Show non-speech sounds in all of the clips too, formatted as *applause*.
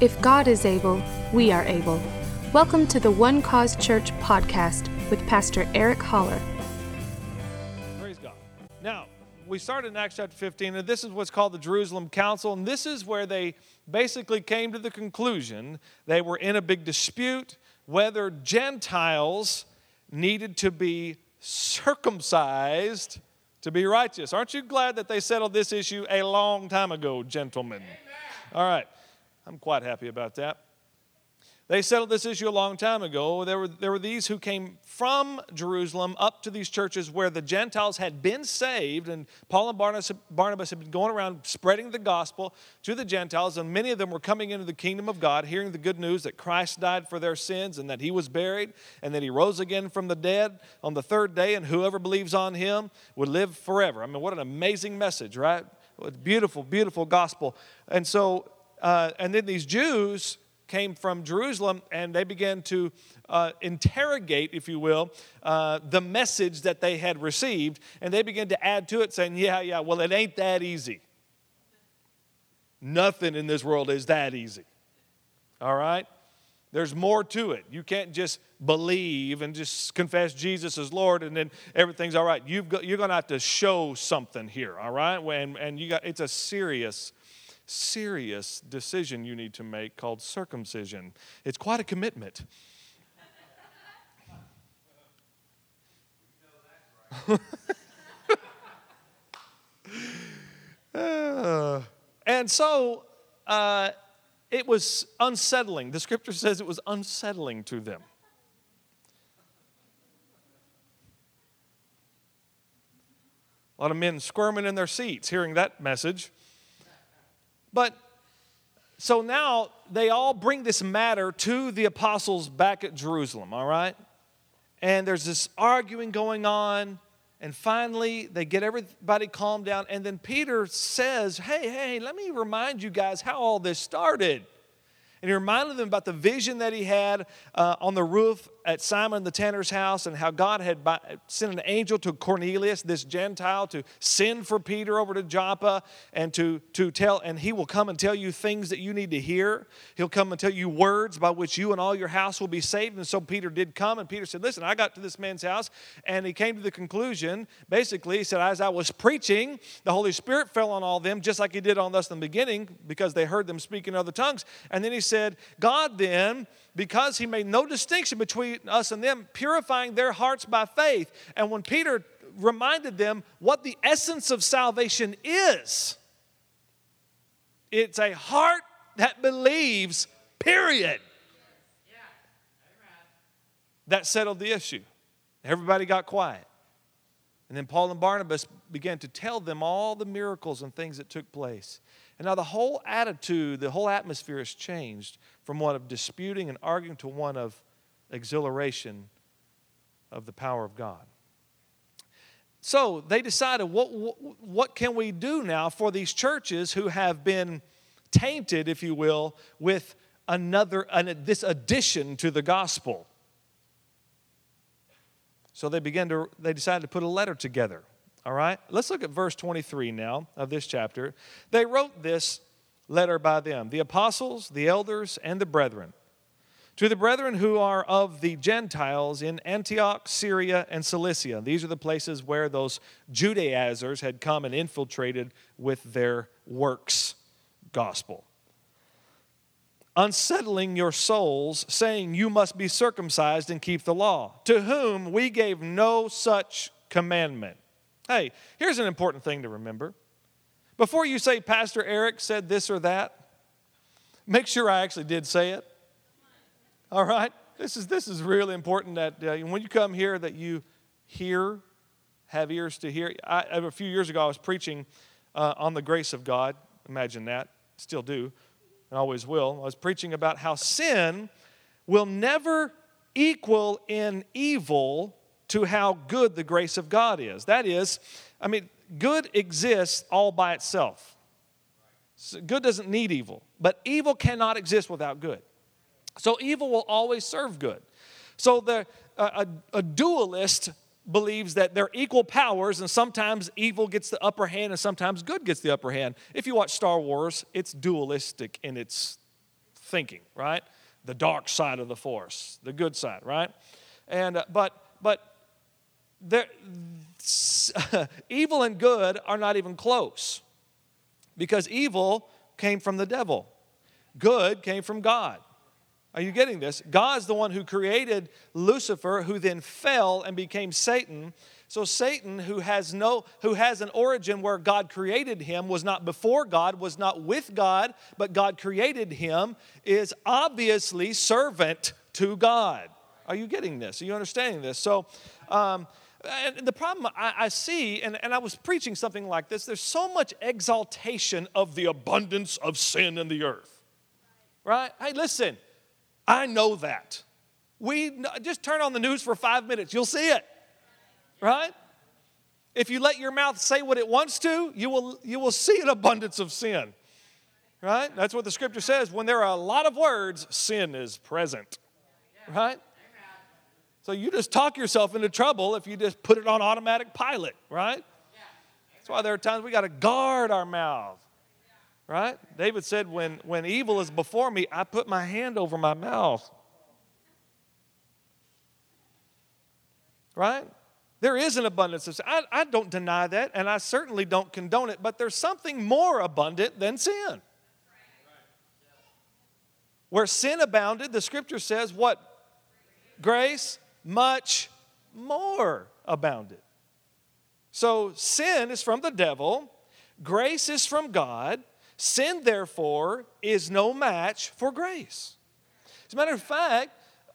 If God is able, we are able. Welcome to the One Cause Church podcast with Pastor Eric Holler. Praise God. Now, we started in Acts chapter 15, and this is what's called the Jerusalem Council, and this is where they basically came to the conclusion they were in a big dispute whether Gentiles needed to be circumcised to be righteous. Aren't you glad that they settled this issue a long time ago, gentlemen? Amen. All right. I'm quite happy about that. They settled this issue a long time ago. There were, there were these who came from Jerusalem up to these churches where the Gentiles had been saved, and Paul and Barnabas, Barnabas had been going around spreading the gospel to the Gentiles, and many of them were coming into the kingdom of God, hearing the good news that Christ died for their sins, and that he was buried, and that he rose again from the dead on the third day, and whoever believes on him would live forever. I mean, what an amazing message, right? Beautiful, beautiful gospel. And so, uh, and then these Jews came from Jerusalem and they began to uh, interrogate, if you will, uh, the message that they had received. And they began to add to it, saying, Yeah, yeah, well, it ain't that easy. Nothing in this world is that easy. All right? There's more to it. You can't just believe and just confess Jesus as Lord and then everything's all right. You've got, you're going to have to show something here, all right? And, and you got, it's a serious serious decision you need to make called circumcision. It's quite a commitment. uh, *laughs* and so uh, it was unsettling. The scripture says it was unsettling to them. A lot of men squirming in their seats hearing that message. But so now they all bring this matter to the apostles back at Jerusalem, all right? And there's this arguing going on. And finally, they get everybody calmed down. And then Peter says, Hey, hey, let me remind you guys how all this started. And he reminded them about the vision that he had uh, on the roof at Simon the tanner's house and how God had sent an angel to Cornelius, this Gentile, to send for Peter over to Joppa and to, to tell, and he will come and tell you things that you need to hear. He'll come and tell you words by which you and all your house will be saved. And so Peter did come, and Peter said, Listen, I got to this man's house, and he came to the conclusion, basically, he said, As I was preaching, the Holy Spirit fell on all them, just like he did on us in the beginning, because they heard them speak in other tongues. And then he said, God then, because he made no distinction between us and them, purifying their hearts by faith. And when Peter reminded them what the essence of salvation is, it's a heart that believes, period. That settled the issue. Everybody got quiet. And then Paul and Barnabas began to tell them all the miracles and things that took place. And now the whole attitude, the whole atmosphere has changed from one of disputing and arguing to one of exhilaration of the power of God. So they decided what, what, what can we do now for these churches who have been tainted, if you will, with another, an, this addition to the gospel. So they began to, they decided to put a letter together. All right? Let's look at verse 23 now of this chapter. They wrote this letter by them the apostles, the elders, and the brethren. To the brethren who are of the Gentiles in Antioch, Syria, and Cilicia. These are the places where those Judaizers had come and infiltrated with their works gospel. Unsettling your souls, saying you must be circumcised and keep the law, to whom we gave no such commandment. Hey, here's an important thing to remember before you say, Pastor Eric said this or that, make sure I actually did say it. All right? This is, this is really important that uh, when you come here that you hear, have ears to hear. I, a few years ago, I was preaching uh, on the grace of God. Imagine that. Still do, and always will. I was preaching about how sin will never equal in evil to how good the grace of God is. That is, I mean, good exists all by itself. So good doesn't need evil, but evil cannot exist without good. So evil will always serve good. So the, a, a dualist believes that they're equal powers, and sometimes evil gets the upper hand and sometimes good gets the upper hand. If you watch Star Wars, it's dualistic in its thinking, right? The dark side of the force, the good side, right? And uh, but but there, *laughs* evil and good are not even close because evil came from the devil, good came from God. Are you getting this? God's the one who created Lucifer, who then fell and became Satan. So Satan, who has no who has an origin where God created him, was not before God, was not with God, but God created him, is obviously servant to God. Are you getting this? Are you understanding this? So um, and the problem I, I see, and, and I was preaching something like this, there's so much exaltation of the abundance of sin in the earth. Right? Hey, listen, I know that. We just turn on the news for five minutes, you'll see it. Right? If you let your mouth say what it wants to, you will, you will see an abundance of sin. Right? That's what the scripture says. When there are a lot of words, sin is present. Right? So you just talk yourself into trouble if you just put it on automatic pilot, right? That's why there are times we got to guard our mouth, right? David said, when, when evil is before me, I put my hand over my mouth. Right? There is an abundance of sin. I, I don't deny that, and I certainly don't condone it, but there's something more abundant than sin. Where sin abounded, the scripture says, what? Grace much more abounded. So sin is from the devil, grace is from God. Sin, therefore, is no match for grace. As a matter of fact,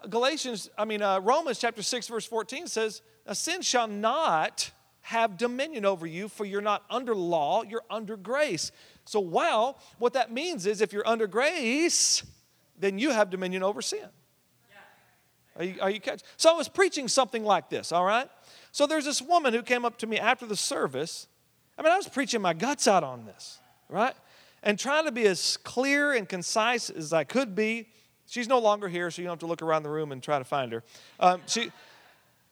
Galatians, I mean, uh, Romans chapter 6, verse 14 says, Sin shall not have dominion over you, for you're not under law, you're under grace. So, wow, what that means is if you're under grace, then you have dominion over sin. Are you, are you? So I was preaching something like this, all right? So there's this woman who came up to me after the service. I mean, I was preaching my guts out on this, right? And trying to be as clear and concise as I could be. She's no longer here, so you don't have to look around the room and try to find her. Um, she,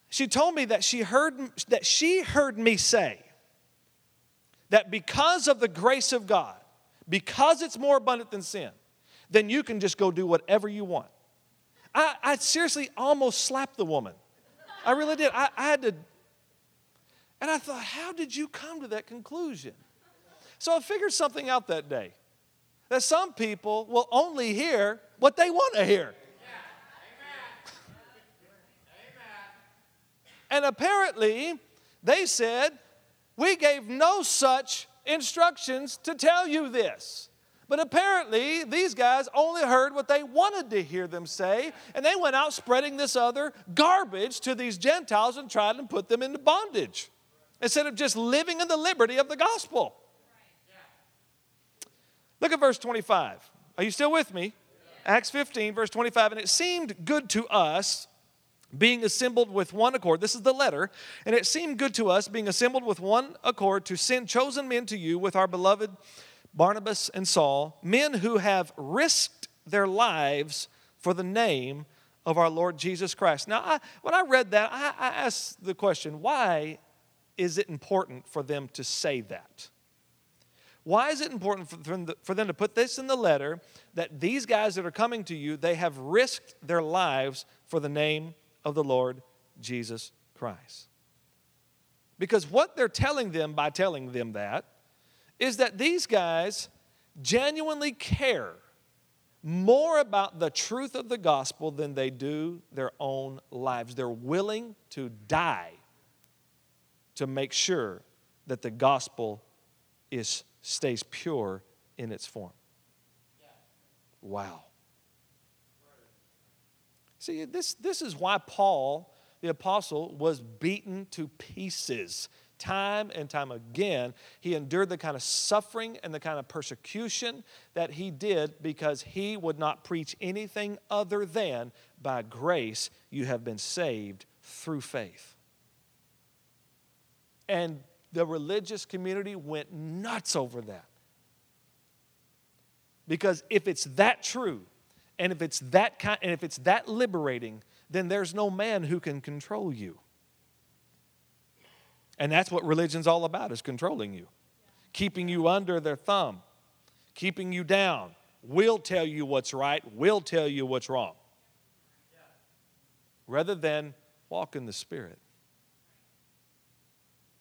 she told me that she heard that she heard me say that because of the grace of God, because it's more abundant than sin, then you can just go do whatever you want. I, I seriously almost slapped the woman. I really did. I, I had to. And I thought, how did you come to that conclusion? So I figured something out that day that some people will only hear what they want to hear. And apparently, they said, We gave no such instructions to tell you this. But apparently, these guys only heard what they wanted to hear them say, and they went out spreading this other garbage to these Gentiles and tried to put them into bondage instead of just living in the liberty of the gospel. Look at verse 25. Are you still with me? Acts 15, verse 25. And it seemed good to us, being assembled with one accord. This is the letter. And it seemed good to us, being assembled with one accord, to send chosen men to you with our beloved Barnabas and Saul, men who have risked their lives for the name of our Lord Jesus Christ. Now, I, when I read that, I, I asked the question why is it important for them to say that? Why is it important for them, for them to put this in the letter that these guys that are coming to you, they have risked their lives for the name of the Lord Jesus Christ? Because what they're telling them by telling them that is that these guys genuinely care more about the truth of the gospel than they do their own lives. They're willing to die to make sure that the gospel is, stays pure in its form. Wow. See, this, this is why Paul, the apostle, was beaten to pieces time and time again, he endured the kind of suffering and the kind of persecution that he did because he would not preach anything other than by grace you have been saved through faith. And the religious community went nuts over that. Because if it's that true, and if it's that kind, and if it's that liberating, then there's no man who can control you. And that's what religion's all about is controlling you, keeping you under their thumb, keeping you down, We'll tell you what's right, we'll tell you what's wrong. Rather than walk in the Spirit.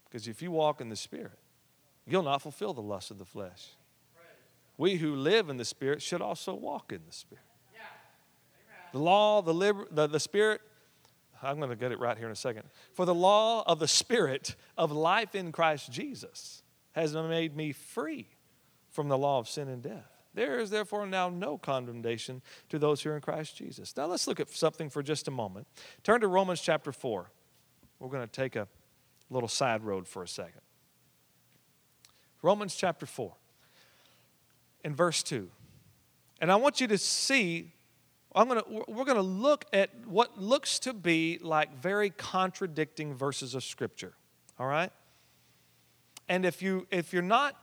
Because if you walk in the Spirit, you'll not fulfill the lust of the flesh. We who live in the Spirit should also walk in the Spirit. The law, the, liber- the, the Spirit, I'm going to get it right here in a second. For the law of the Spirit of life in Christ Jesus has made me free from the law of sin and death. There is therefore now no condemnation to those who are in Christ Jesus. Now let's look at something for just a moment. Turn to Romans chapter 4. We're going to take a little side road for a second. Romans chapter 4 in verse 2. And I want you to see I'm gonna, we're going to look at what looks to be like very contradicting verses of Scripture. All right? And if, you, if you're not,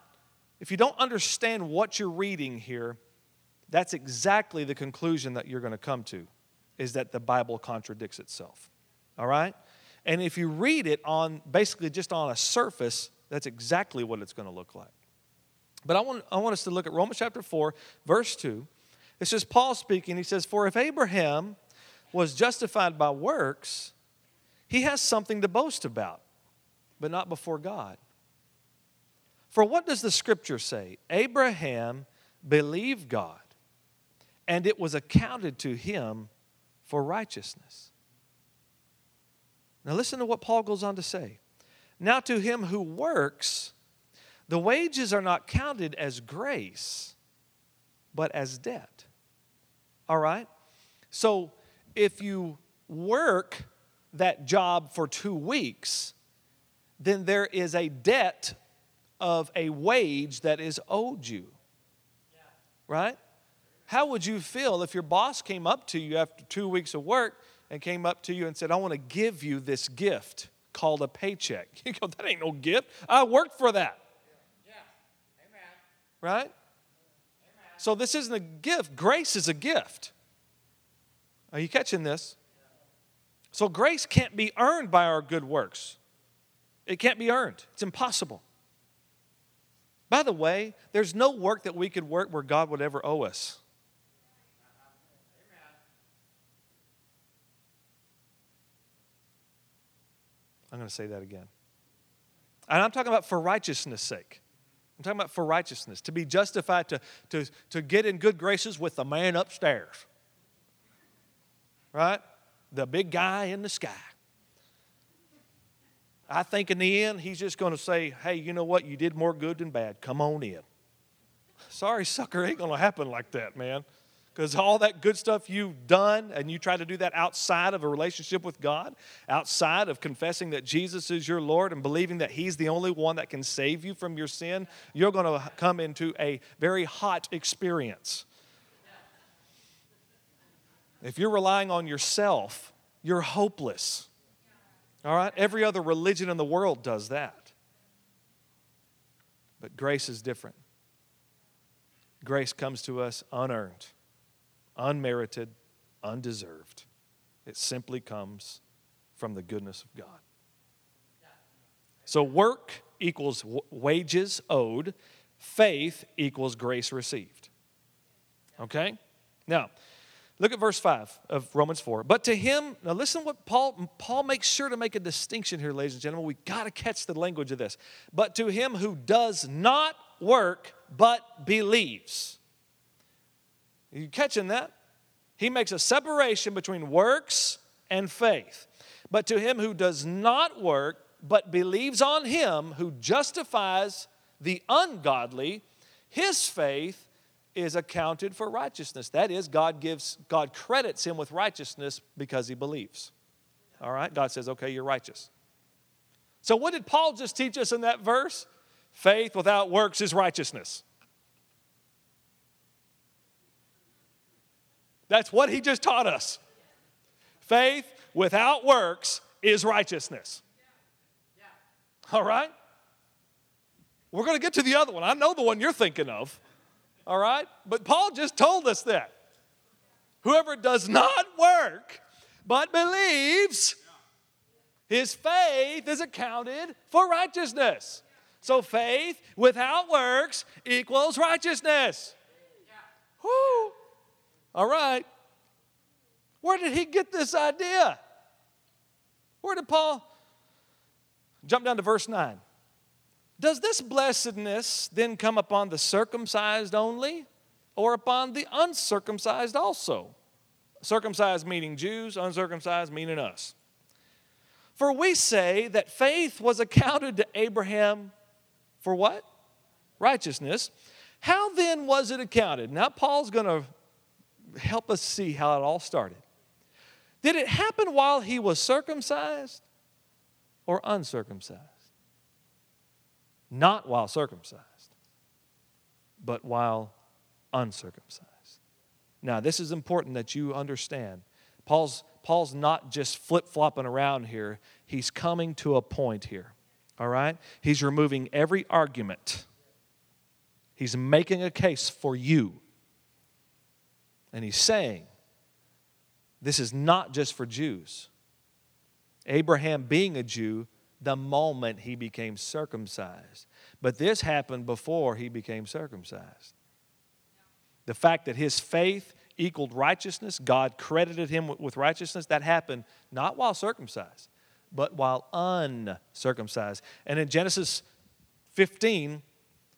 if you don't understand what you're reading here, that's exactly the conclusion that you're going to come to, is that the Bible contradicts itself. All right? And if you read it on basically just on a surface, that's exactly what it's going to look like. But I want, I want us to look at Romans chapter 4, verse 2. This is Paul speaking. He says, For if Abraham was justified by works, he has something to boast about, but not before God. For what does the scripture say? Abraham believed God, and it was accounted to him for righteousness. Now, listen to what Paul goes on to say. Now, to him who works, the wages are not counted as grace, but as debt. All right? So if you work that job for two weeks, then there is a debt of a wage that is owed you. Right? How would you feel if your boss came up to you after two weeks of work and came up to you and said, I want to give you this gift called a paycheck? *laughs* You go, that ain't no gift. I worked for that. Yeah. Amen. Right? So this isn't a gift, grace is a gift. Are you catching this? So grace can't be earned by our good works. It can't be earned. It's impossible. By the way, there's no work that we could work where God would ever owe us. I'm going to say that again. And I'm talking about for righteousness' sake. I'm talking about for righteousness, to be justified, to, to, to get in good graces with the man upstairs. Right? The big guy in the sky. I think in the end, he's just going to say, hey, you know what? You did more good than bad. Come on in. Sorry, sucker, ain't going to happen like that, man. Because all that good stuff you've done, and you try to do that outside of a relationship with God, outside of confessing that Jesus is your Lord and believing that He's the only one that can save you from your sin, you're going to come into a very hot experience. If you're relying on yourself, you're hopeless. All right? Every other religion in the world does that. But grace is different. Grace comes to us unearned unmerited, undeserved. It simply comes from the goodness of God. So, work equals wages owed, faith equals grace received. Okay? Now, look at verse 5 of Romans 4. But to him, now listen what Paul Paul makes sure to make a distinction here, ladies and gentlemen. We got to catch the language of this. But to him who does not work but believes. Are you catching that? He makes a separation between works and faith. But to him who does not work, but believes on him who justifies the ungodly, his faith is accounted for righteousness. That is, God gives, God credits him with righteousness because he believes. All right? God says, okay, you're righteous. So, what did Paul just teach us in that verse? Faith without works is righteousness. That's what he just taught us. Faith without works is righteousness. All right? We're going to get to the other one. I know the one you're thinking of. All right? But Paul just told us that. Whoever does not work but believes, his faith is accounted for righteousness. So faith without works equals righteousness. Woo! All right. Where did he get this idea? Where did Paul jump down to verse 9? Does this blessedness then come upon the circumcised only or upon the uncircumcised also? Circumcised meaning Jews, uncircumcised meaning us. For we say that faith was accounted to Abraham for what? Righteousness. How then was it accounted? Now, Paul's going to help us see how it all started. Did it happen while he was circumcised or uncircumcised? Not while circumcised, but while uncircumcised. Now, this is important that you understand. Paul's, Paul's not just flip flopping around here, he's coming to a point here. All right? He's removing every argument, he's making a case for you. And he's saying, this is not just for Jews. Abraham being a Jew, the moment he became circumcised. But this happened before he became circumcised. The fact that his faith equaled righteousness, God credited him with righteousness, that happened not while circumcised, but while uncircumcised. And in Genesis 15,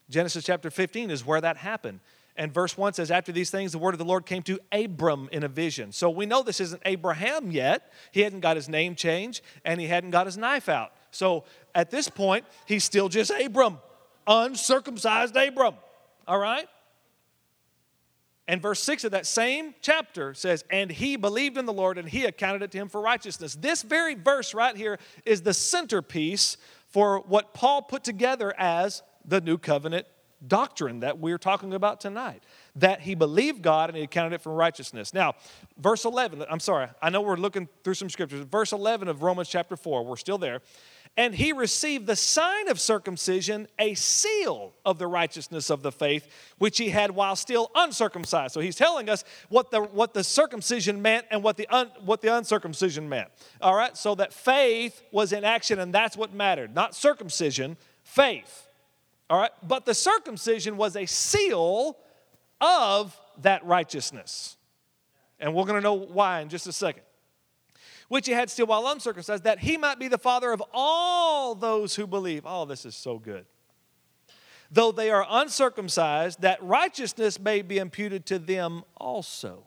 Genesis chapter 15 is where that happened. And verse 1 says, After these things, the word of the Lord came to Abram in a vision. So we know this isn't Abraham yet. He hadn't got his name changed and he hadn't got his knife out. So at this point, he's still just Abram, uncircumcised Abram. All right? And verse 6 of that same chapter says, And he believed in the Lord and he accounted it to him for righteousness. This very verse right here is the centerpiece for what Paul put together as the new covenant doctrine that we're talking about tonight. That he believed God and he accounted it for righteousness. Now, verse 11, I'm sorry, I know we're looking through some scriptures. Verse 11 of Romans chapter 4, we're still there and he received the sign of circumcision, a seal of the righteousness of the faith, which he had while still uncircumcised. So he's telling us what the, what the circumcision meant and what the, un, what the uncircumcision meant. All right, so that faith was in action, and that's what mattered. Not circumcision, faith. All right, but the circumcision was a seal of that righteousness. And we're going to know why in just a second which he had still while uncircumcised, that he might be the father of all those who believe. Oh, this is so good. Though they are uncircumcised, that righteousness may be imputed to them also.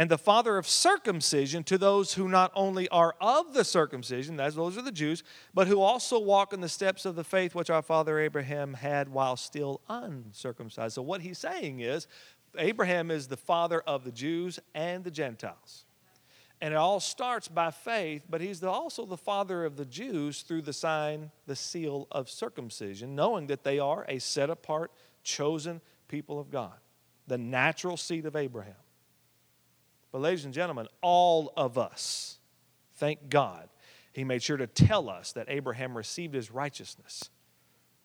And the father of circumcision to those who not only are of the circumcision, as those are the Jews, but who also walk in the steps of the faith which our father Abraham had while still uncircumcised. So, what he's saying is, Abraham is the father of the Jews and the Gentiles. And it all starts by faith, but he's also the father of the Jews through the sign, the seal of circumcision, knowing that they are a set apart, chosen people of God, the natural seed of Abraham. But, ladies and gentlemen, all of us, thank God, he made sure to tell us that Abraham received his righteousness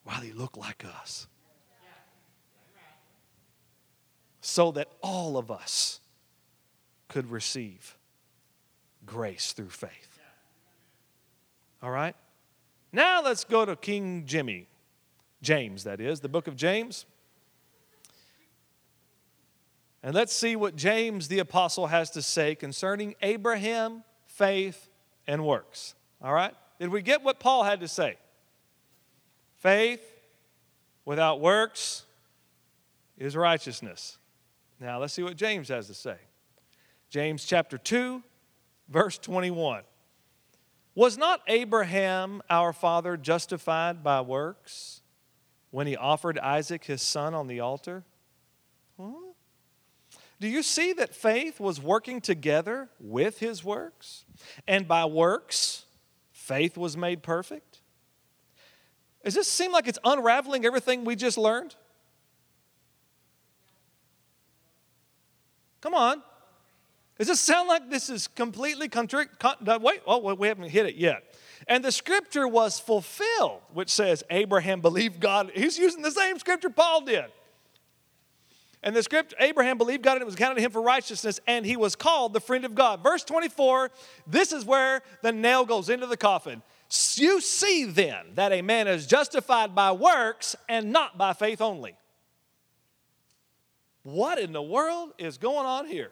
while he looked like us so that all of us could receive grace through faith. All right? Now let's go to King Jimmy, James, that is, the book of James. And let's see what James the apostle has to say concerning Abraham, faith, and works. All right? Did we get what Paul had to say? Faith without works is righteousness. Now, let's see what James has to say. James chapter 2, verse 21. Was not Abraham our father justified by works when he offered Isaac his son on the altar? Do you see that faith was working together with his works? And by works, faith was made perfect? Does this seem like it's unraveling everything we just learned? Come on. Does this sound like this is completely contract? Con- wait, oh, we haven't hit it yet. And the scripture was fulfilled, which says Abraham believed God. He's using the same scripture Paul did. And the script, Abraham believed God and it was counted to him for righteousness, and he was called the friend of God. Verse 24, this is where the nail goes into the coffin. You see then that a man is justified by works and not by faith only. what in the world is going on here?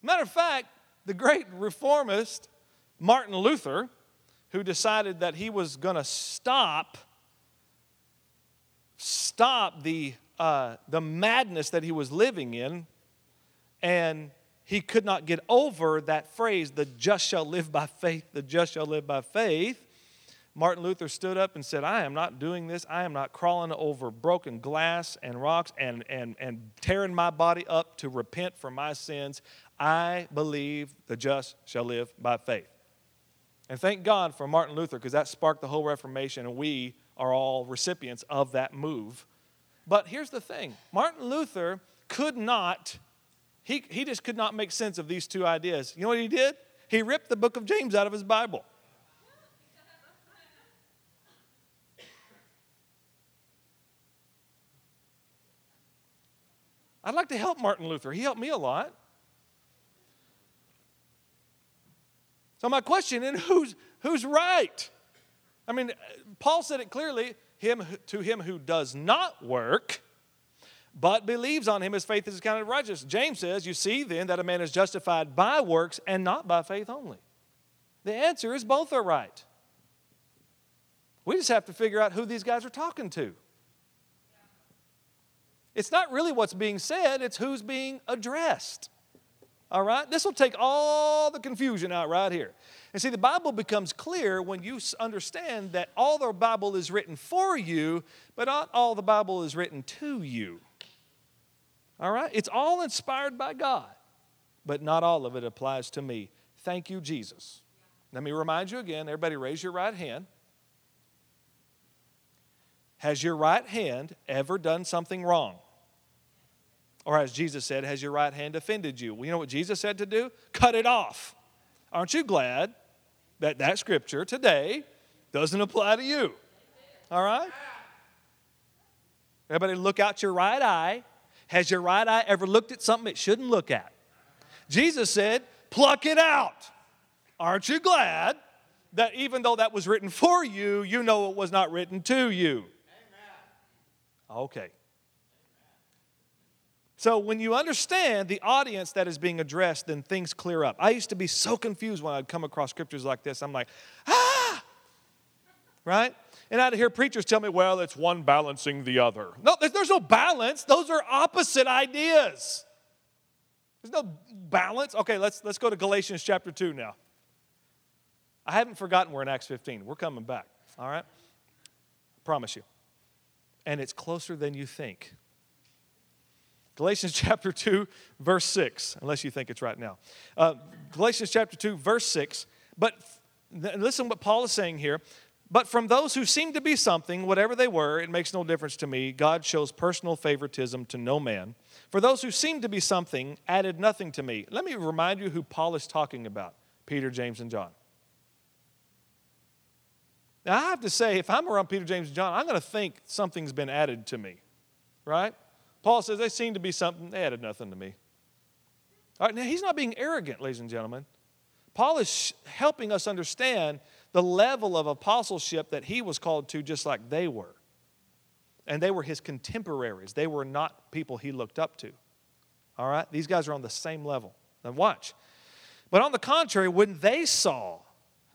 Matter of fact, the great reformist Martin Luther, who decided that he was going to stop stop the uh, the madness that he was living in, and he could not get over that phrase, "The just shall live by faith." The just shall live by faith. Martin Luther stood up and said, I am not doing this. I am not crawling over broken glass and rocks and, and, and tearing my body up to repent for my sins. I believe the just shall live by faith. And thank God for Martin Luther because that sparked the whole Reformation, and we are all recipients of that move. But here's the thing Martin Luther could not, he, he just could not make sense of these two ideas. You know what he did? He ripped the book of James out of his Bible. I'd like to help Martin Luther. He helped me a lot. So my question and who's who's right? I mean, Paul said it clearly, him to him who does not work, but believes on him, his faith is counted righteous. James says, You see then that a man is justified by works and not by faith only. The answer is both are right. We just have to figure out who these guys are talking to. It's not really what's being said, it's who's being addressed. All right? This will take all the confusion out right here. And see, the Bible becomes clear when you understand that all the Bible is written for you, but not all the Bible is written to you. All right? It's all inspired by God, but not all of it applies to me. Thank you, Jesus. Let me remind you again everybody, raise your right hand. Has your right hand ever done something wrong? Or as Jesus said, has your right hand offended you? Well, you know what Jesus said to do? Cut it off. Aren't you glad that that scripture today doesn't apply to you? All right? Everybody, look out your right eye. Has your right eye ever looked at something it shouldn't look at? Jesus said, pluck it out. Aren't you glad that even though that was written for you, you know it was not written to you? Okay. So when you understand the audience that is being addressed, then things clear up. I used to be so confused when I'd come across scriptures like this. I'm like, ah, right? And I'd hear preachers tell me, well, it's one balancing the other. No, there's no balance. Those are opposite ideas. There's no balance. Okay, let's, let's go to Galatians chapter 2 now. I haven't forgotten we're in Acts 15. We're coming back, all right? I promise you and it's closer than you think. Galatians *laughs* chapter 2, verse 6, unless you think it's right now. Uh, Galatians chapter 2, verse 6. But listen what Paul is saying here. But from those who seem to be something, whatever they were, it makes no difference to me. God shows personal favoritism to no man. For those who seem to be something added nothing to me. Let me remind you who Paul is talking about Peter, James, and John. Now, I have to say, if I'm around Peter, James, and John, I'm going to think something's been added to me, right? Paul says they seem to be something, they added nothing to me. All right, now, he's not being arrogant, ladies and gentlemen. Paul is helping us understand the level of apostleship that he was called to, just like they were. And they were his contemporaries, they were not people he looked up to. All right, these guys are on the same level. Now, watch. But on the contrary, when they saw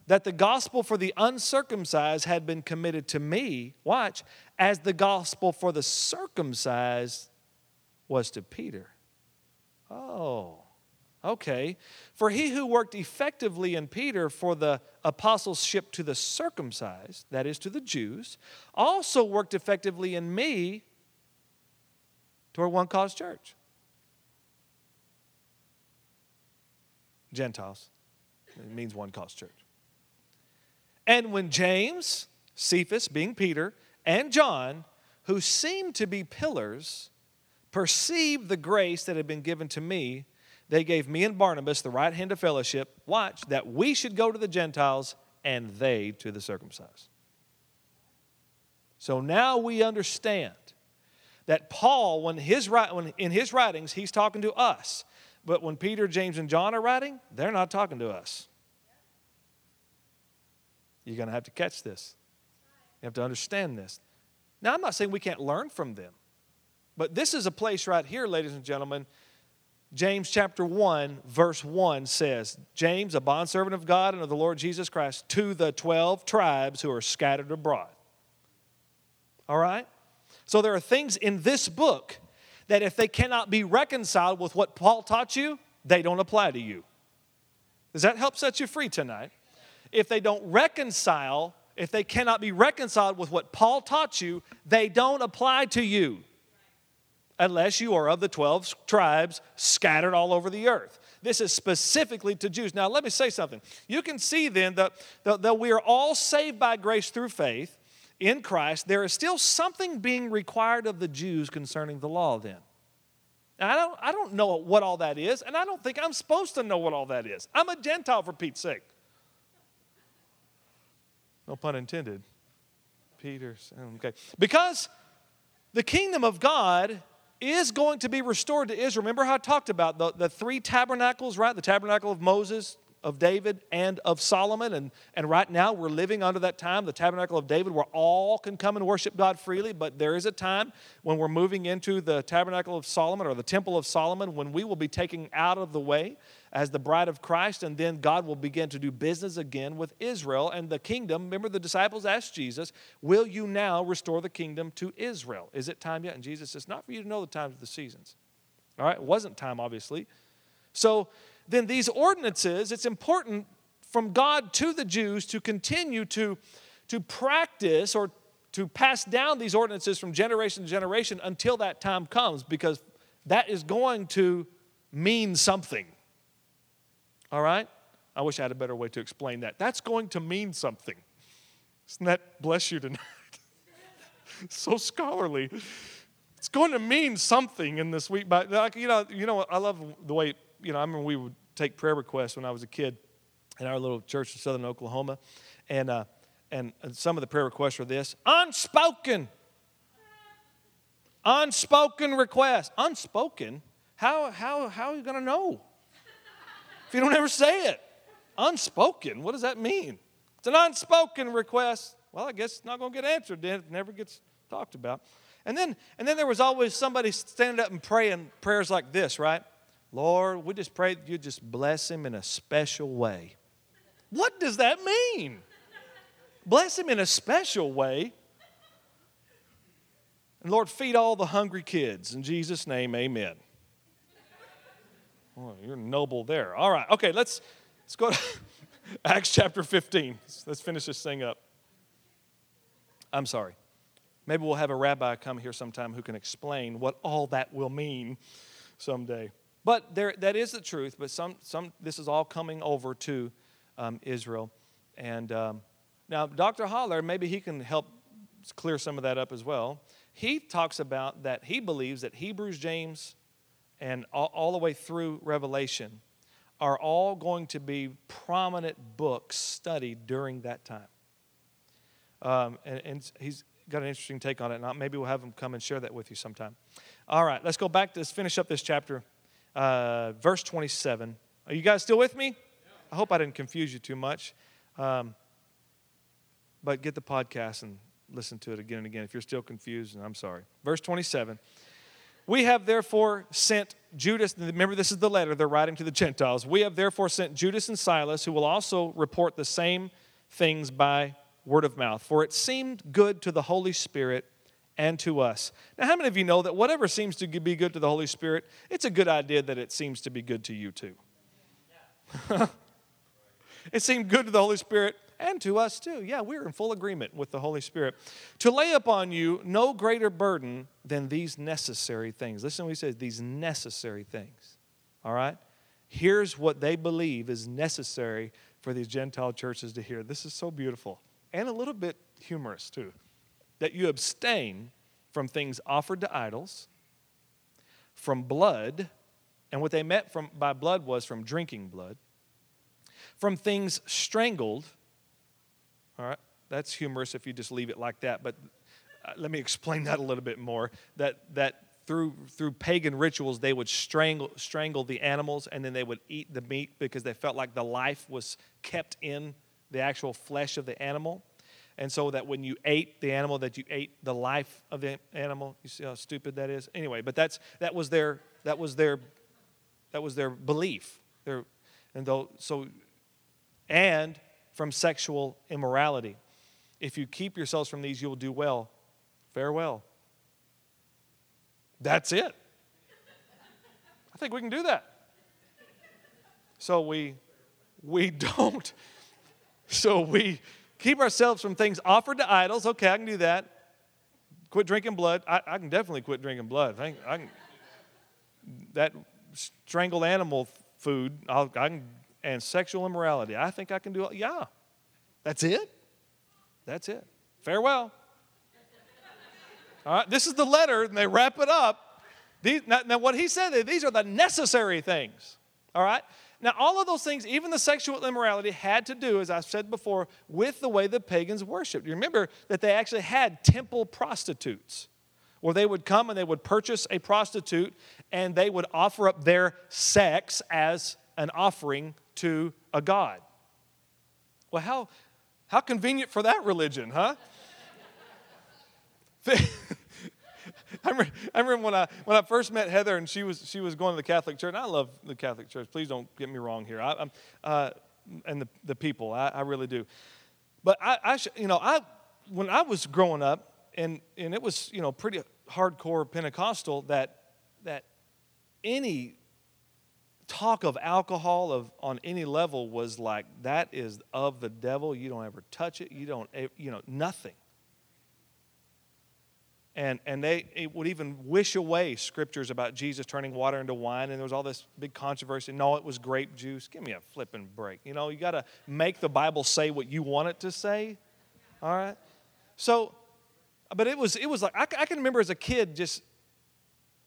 that the gospel for the uncircumcised had been committed to me, watch, as the gospel for the circumcised was to Peter. Oh, okay. For he who worked effectively in Peter for the apostleship to the circumcised, that is to the Jews, also worked effectively in me toward one cause church. Gentiles. It means one cause church. And when James, Cephas, being Peter, and John, who seemed to be pillars, perceived the grace that had been given to me, they gave me and Barnabas the right hand of fellowship. Watch, that we should go to the Gentiles and they to the circumcised. So now we understand that Paul, when, his, when in his writings, he's talking to us. But when Peter, James, and John are writing, they're not talking to us. You're going to have to catch this. You have to understand this. Now, I'm not saying we can't learn from them. But this is a place right here, ladies and gentlemen. James chapter 1, verse 1 says, James, a bondservant of God and of the Lord Jesus Christ, to the 12 tribes who are scattered abroad. All right? So there are things in this book that if they cannot be reconciled with what Paul taught you, they don't apply to you. Does that help set you free tonight? If they don't reconcile, if they cannot be reconciled with what Paul taught you, they don't apply to you unless you are of the 12 tribes scattered all over the earth. This is specifically to Jews. Now, let me say something. You can see then that, that, that we are all saved by grace through faith in Christ. There is still something being required of the Jews concerning the law then. Now, I don't, I don't know what all that is, and I don't think I'm supposed to know what all that is. I'm a Gentile for Pete's sake. No pun intended. Peter's, okay. Because the kingdom of God is going to be restored to Israel. Remember how I talked about the, the three tabernacles, right? The tabernacle of Moses, of David, and of Solomon. And, and right now we're living under that time, the tabernacle of David, where all can come and worship God freely. But there is a time when we're moving into the tabernacle of Solomon or the temple of Solomon when we will be taken out of the way as the bride of Christ, and then God will begin to do business again with Israel and the kingdom. Remember, the disciples asked Jesus, Will you now restore the kingdom to Israel? Is it time yet? And Jesus says, Not for you to know the times of the seasons. All right, it wasn't time, obviously. So then, these ordinances, it's important from God to the Jews to continue to, to practice or to pass down these ordinances from generation to generation until that time comes, because that is going to mean something. All right? I wish I had a better way to explain that. That's going to mean something. Doesn't that bless you tonight? *laughs* so scholarly. It's going to mean something in this week. But like, you know, you know, I love the way you know. I remember we would take prayer requests when I was a kid in our little church in southern Oklahoma, and uh, and, and some of the prayer requests were this: unspoken, unspoken request, unspoken. How how how are you going to know? You don't ever say it? Unspoken, what does that mean? It's an unspoken request. Well, I guess it's not going to get answered then. It never gets talked about. And then, and then there was always somebody standing up and praying prayers like this, right? Lord, we just pray that you just bless him in a special way. What does that mean? Bless him in a special way. And Lord, feed all the hungry kids. In Jesus' name, amen. Oh, you're noble there. All right. Okay, let's let's go to *laughs* Acts chapter 15. Let's finish this thing up. I'm sorry. Maybe we'll have a rabbi come here sometime who can explain what all that will mean someday. But there, that is the truth. But some, some, this is all coming over to um, Israel. And um, now, Dr. Holler, maybe he can help clear some of that up as well. He talks about that he believes that Hebrews, James, and all, all, the way through Revelation are all going to be prominent books studied during that time. Um, and, and, he's got an interesting take on it. And maybe we'll have him come and share that with you sometime. All right, let's go back to let's finish up this chapter, uh, verse 27. Are you guys still with me? I hope I didn't confuse you too much. Um, but get the podcast and listen to it again and again. If you're still confused, and I'm sorry. Verse 27. We have therefore sent Judas, remember this is the letter they're writing to the Gentiles. We have therefore sent Judas and Silas, who will also report the same things by word of mouth. For it seemed good to the Holy Spirit and to us. Now, how many of you know that whatever seems to be good to the Holy Spirit, it's a good idea that it seems to be good to you too? *laughs* it seemed good to the Holy Spirit and to us too. Yeah, we're in full agreement with the Holy Spirit. To lay upon you no greater burden than these necessary things. Listen what he says these necessary things. All right? Here's what they believe is necessary for these Gentile churches to hear. This is so beautiful and a little bit humorous too. That you abstain from things offered to idols, from blood, and what they meant from, by blood was from drinking blood, from things strangled, all right? That's humorous if you just leave it like that, but uh, let me explain *laughs* that a little bit more. That, that through, through pagan rituals, they would strangle, strangle the animals and then they would eat the meat because they felt like the life was kept in the actual flesh of the animal. And so that when you ate the animal, that you ate the life of the animal. You see how stupid that is? Anyway, but that's that was their that was their that was their belief. Their, and though so and from sexual immorality. If you keep yourselves from these, you will do well. Farewell. That's it. I think we can do that. So we we *laughs* don't. So we keep ourselves from things offered to idols. Okay, I can do that. Quit drinking blood. I, I can definitely quit drinking blood. I, I can, that strangled animal food. I'll, I can, and sexual immorality. I think I can do it. Yeah, that's it. That's it. Farewell. All right, this is the letter, and they wrap it up. These, now, now, what he said, these are the necessary things. All right? Now, all of those things, even the sexual immorality, had to do, as I've said before, with the way the pagans worshiped. You remember that they actually had temple prostitutes, where they would come and they would purchase a prostitute and they would offer up their sex as an offering to a god. Well, how, how convenient for that religion, huh? *laughs* I remember, when, I, when I first met Heather and she was, she was going to the Catholic Church. And I love the Catholic Church. Please don't get me wrong here. I, uh, and the, the people, I, I really do. But I, I you know, I, when I was growing up, and, and it was, you know, pretty hardcore Pentecostal that, that any talk of alcohol of on any level was like that is of the devil you don't ever touch it you don't you know nothing and, and they would even wish away scriptures about Jesus turning water into wine, and there was all this big controversy. No, it was grape juice. Give me a flipping break. You know, you got to make the Bible say what you want it to say. All right? So, but it was, it was like, I, I can remember as a kid, just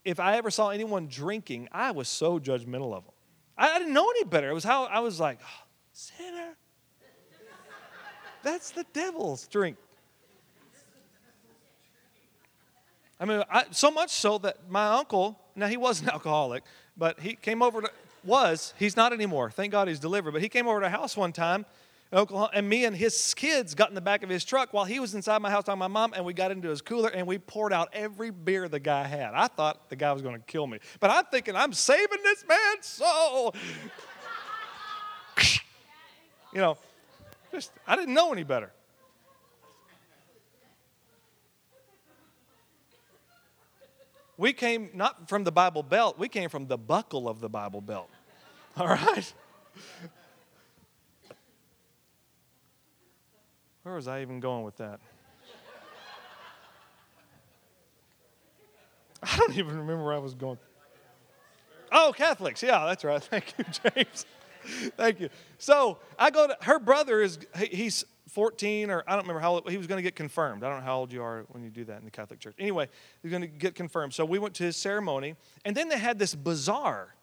if I ever saw anyone drinking, I was so judgmental of them. I, I didn't know any better. It was how I was like, oh, sinner. That's the devil's drink. I mean, I, so much so that my uncle, now he was an alcoholic, but he came over to, was, he's not anymore. Thank God he's delivered. But he came over to the house one time Oklahoma, and me and his kids got in the back of his truck while he was inside my house talking to my mom, and we got into his cooler and we poured out every beer the guy had. I thought the guy was going to kill me. But I'm thinking, I'm saving this man's soul. *laughs* you know, just, I didn't know any better. We came not from the Bible belt, we came from the buckle of the Bible belt. *laughs* All right? Where was I even going with that? I don't even remember where I was going. Oh, Catholics. Yeah, that's right. *laughs* Thank you, James. Thank you. So I go to her brother is he's 14 or I don't remember how old, he was going to get confirmed. I don't know how old you are when you do that in the Catholic Church. Anyway, he's going to get confirmed. So we went to his ceremony, and then they had this bazaar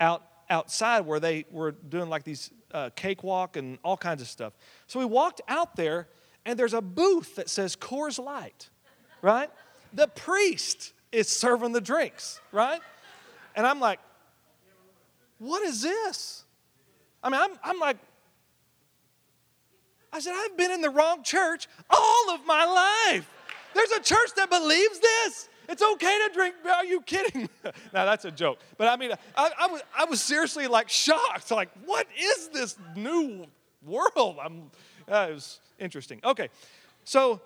out outside where they were doing like these uh, cakewalk and all kinds of stuff. So we walked out there, and there's a booth that says Coors Light, right? the priest is serving the drinks, right? And I'm like, what is this? I mean, I'm, I'm like, I said, I've been in the wrong church all of my life. There's a church that believes this. It's okay to drink. Are you kidding? *laughs* now that's a joke. But I mean, I, I, was, I was seriously like shocked. Like, what is this new world? I'm, uh, it was interesting. Okay, so.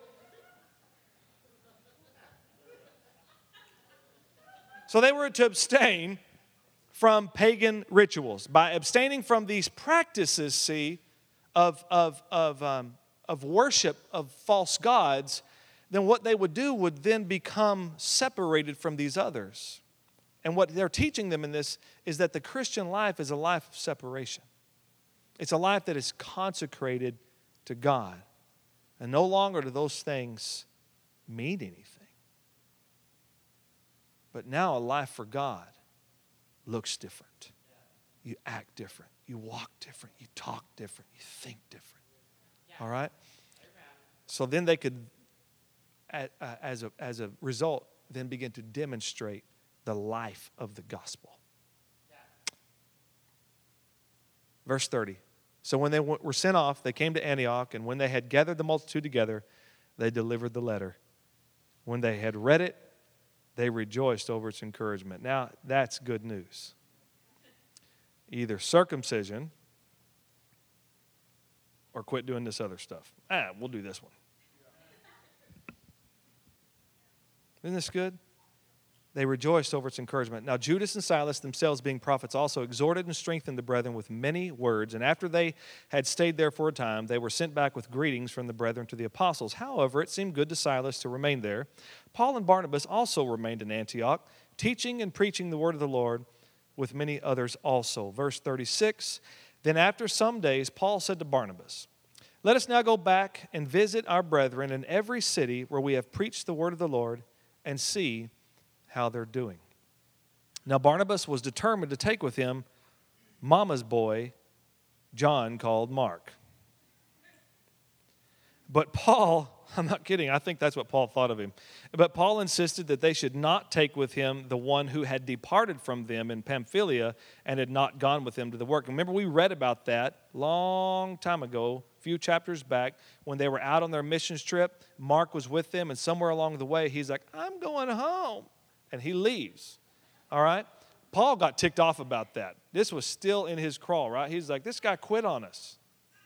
So they were to abstain from pagan rituals. By abstaining from these practices, see, of, of, of, um, of worship of false gods, then what they would do would then become separated from these others. And what they're teaching them in this is that the Christian life is a life of separation. It's a life that is consecrated to God. And no longer do those things mean anything. But now a life for God looks different. You act different. You walk different, you talk different, you think different. All right? So then they could, as a, as a result, then begin to demonstrate the life of the gospel. Verse 30 So when they were sent off, they came to Antioch, and when they had gathered the multitude together, they delivered the letter. When they had read it, they rejoiced over its encouragement. Now, that's good news. Either circumcision or quit doing this other stuff. Ah, we'll do this one. Isn't this good? They rejoiced over its encouragement. Now, Judas and Silas, themselves being prophets, also exhorted and strengthened the brethren with many words. And after they had stayed there for a time, they were sent back with greetings from the brethren to the apostles. However, it seemed good to Silas to remain there. Paul and Barnabas also remained in Antioch, teaching and preaching the word of the Lord with many others also. Verse 36 Then after some days, Paul said to Barnabas, Let us now go back and visit our brethren in every city where we have preached the word of the Lord and see how they're doing. Now, Barnabas was determined to take with him Mama's boy, John, called Mark. But Paul, *laughs* I'm not kidding, I think that's what Paul thought of him. But Paul insisted that they should not take with him the one who had departed from them in Pamphylia and had not gone with them to the work. Remember, we read about that long time ago, few chapters back, when they were out on their missions trip. Mark was with them, and somewhere along the way, he's like, I'm going home and he leaves. All right? Paul got ticked off about that. This was still in his crawl, right? He's like, this guy quit on us,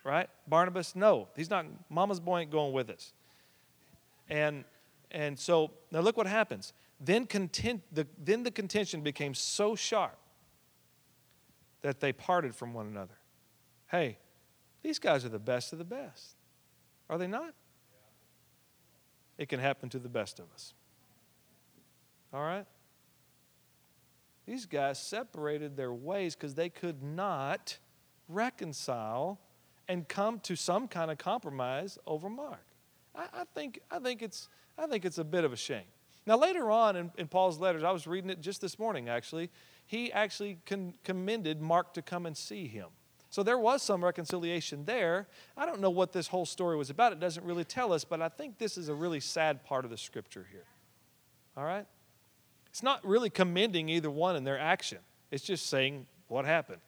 right? Barnabas, no, he's not. Mama's boy ain't going with us. And and so now look what happens. Then content, the, then the contention became so sharp that they parted from one another. Hey, these guys are the best of the best. Are they not? It can happen to the best of us. All right? These guys separated their ways because they could not reconcile and come to some kind of compromise over Mark. I, I think, I, think it's, I think it's a bit of a shame. Now, later on in, in Paul's letters, I was reading it just this morning actually, he actually con- commended Mark to come and see him. So there was some reconciliation there. I don't know what this whole story was about. It doesn't really tell us, but I think this is a really sad part of the scripture here. All right? It's not really commending either one in their action, it's just saying what happened.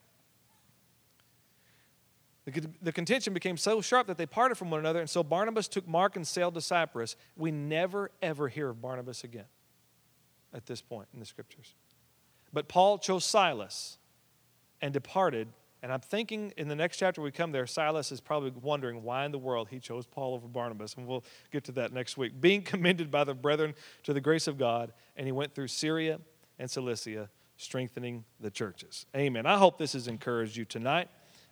The, the contention became so sharp that they parted from one another, and so Barnabas took Mark and sailed to Cyprus. We never, ever hear of Barnabas again at this point in the scriptures. But Paul chose Silas and departed and I'm thinking in the next chapter we come there, Silas is probably wondering why in the world he chose Paul over Barnabas. And we'll get to that next week. Being *laughs* commended by the brethren to the grace of God, and he went through Syria and Cilicia, strengthening the churches. Amen. I hope this has encouraged you tonight.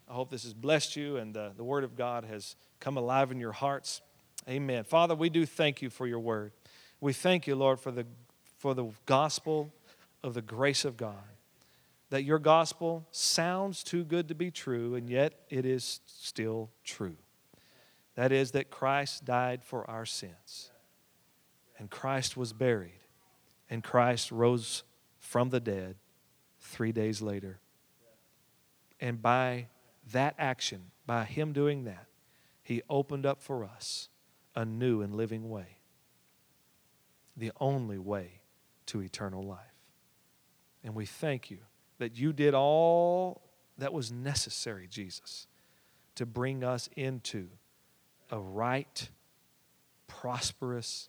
I hope this has blessed you and uh, the word of God has come alive in your hearts. Amen. Father, we do thank you for your word. We thank you, Lord, for the, for the gospel of the grace of God that your gospel sounds too good to be true, and yet it is still true. That is, that Christ died for our sins, and Christ was buried, and Christ rose from the dead three days later. And by that action, by Him doing that, He opened up for us a new and living way, the only way to eternal life. And we thank you that you did all that was necessary, Jesus, to bring us into a right, prosperous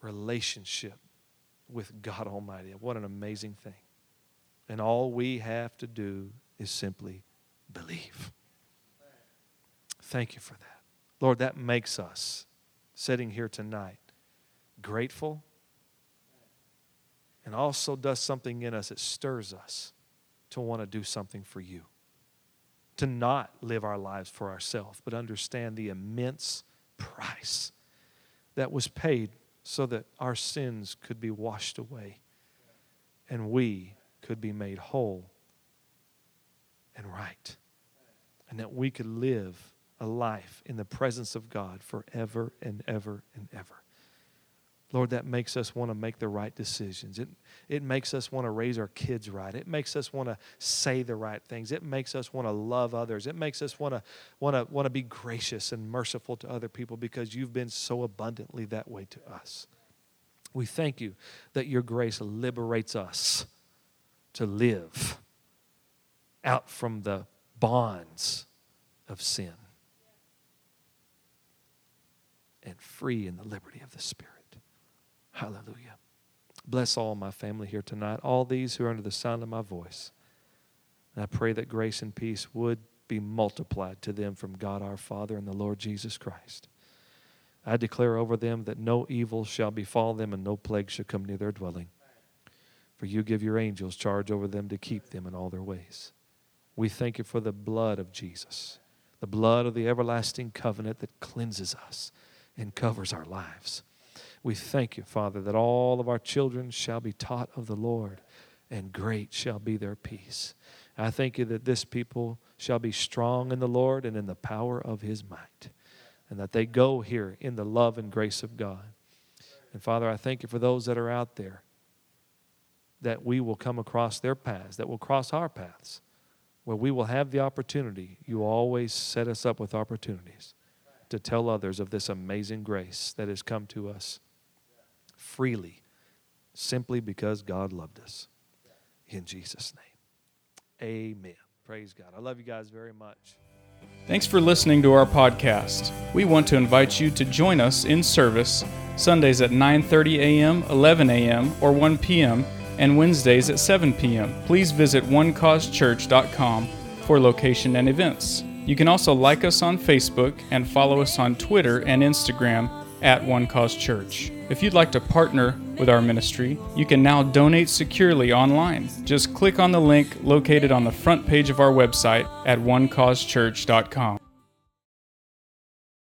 relationship with God Almighty. What an amazing thing. And all we have to do is simply believe. Thank you for that. Lord, that makes us, sitting here tonight, grateful and also does something in us that stirs us to want to do something for you. To not live our lives for ourselves, but understand the immense price that was paid so that our sins could be washed away and we could be made whole and right. And that we could live a life in the presence of God forever and ever and ever. Lord, that makes us want to make the right decisions. It, it makes us want to raise our kids right. It makes us want to say the right things. It makes us want to love others. It makes us want to, want to, want to be gracious and merciful to other people because you've been so abundantly that way to us. We thank you that your grace liberates us to live out from the bonds of sin and free in the liberty of the Spirit. Hallelujah. Bless all my family here tonight, all these who are under the sound of my voice. And I pray that grace and peace would be multiplied to them from God our Father and the Lord Jesus Christ. I declare over them that no evil shall befall them and no plague shall come near their dwelling. For you give your angels charge over them to keep them in all their ways. We thank you for the blood of Jesus, the blood of the everlasting covenant that cleanses us and covers our lives. We thank you, Father, that all of our children shall be taught of the Lord, and great shall be their peace. I thank you that this people shall be strong in the Lord and in the power of his might, and that they go here in the love and grace of God. And Father, I thank you for those that are out there that we will come across their paths, that will cross our paths, where we will have the opportunity. You always set us up with opportunities to tell others of this amazing grace that has come to us freely, simply because God loved us. In Jesus' name, amen. Praise God. I love you guys very much. Thanks for listening to our podcast. We want to invite you to join us in service Sundays at 9:30 a.m., 11 a.m., or 1 p.m and Wednesdays at 7 p.m. Please visit onecausechurch.com for location and events. You can also like us on Facebook and follow us on Twitter and Instagram at One Cause Church. If you'd like to partner with our ministry, you can now donate securely online. Just click on the link located on the front page of our website at onecausechurch.com.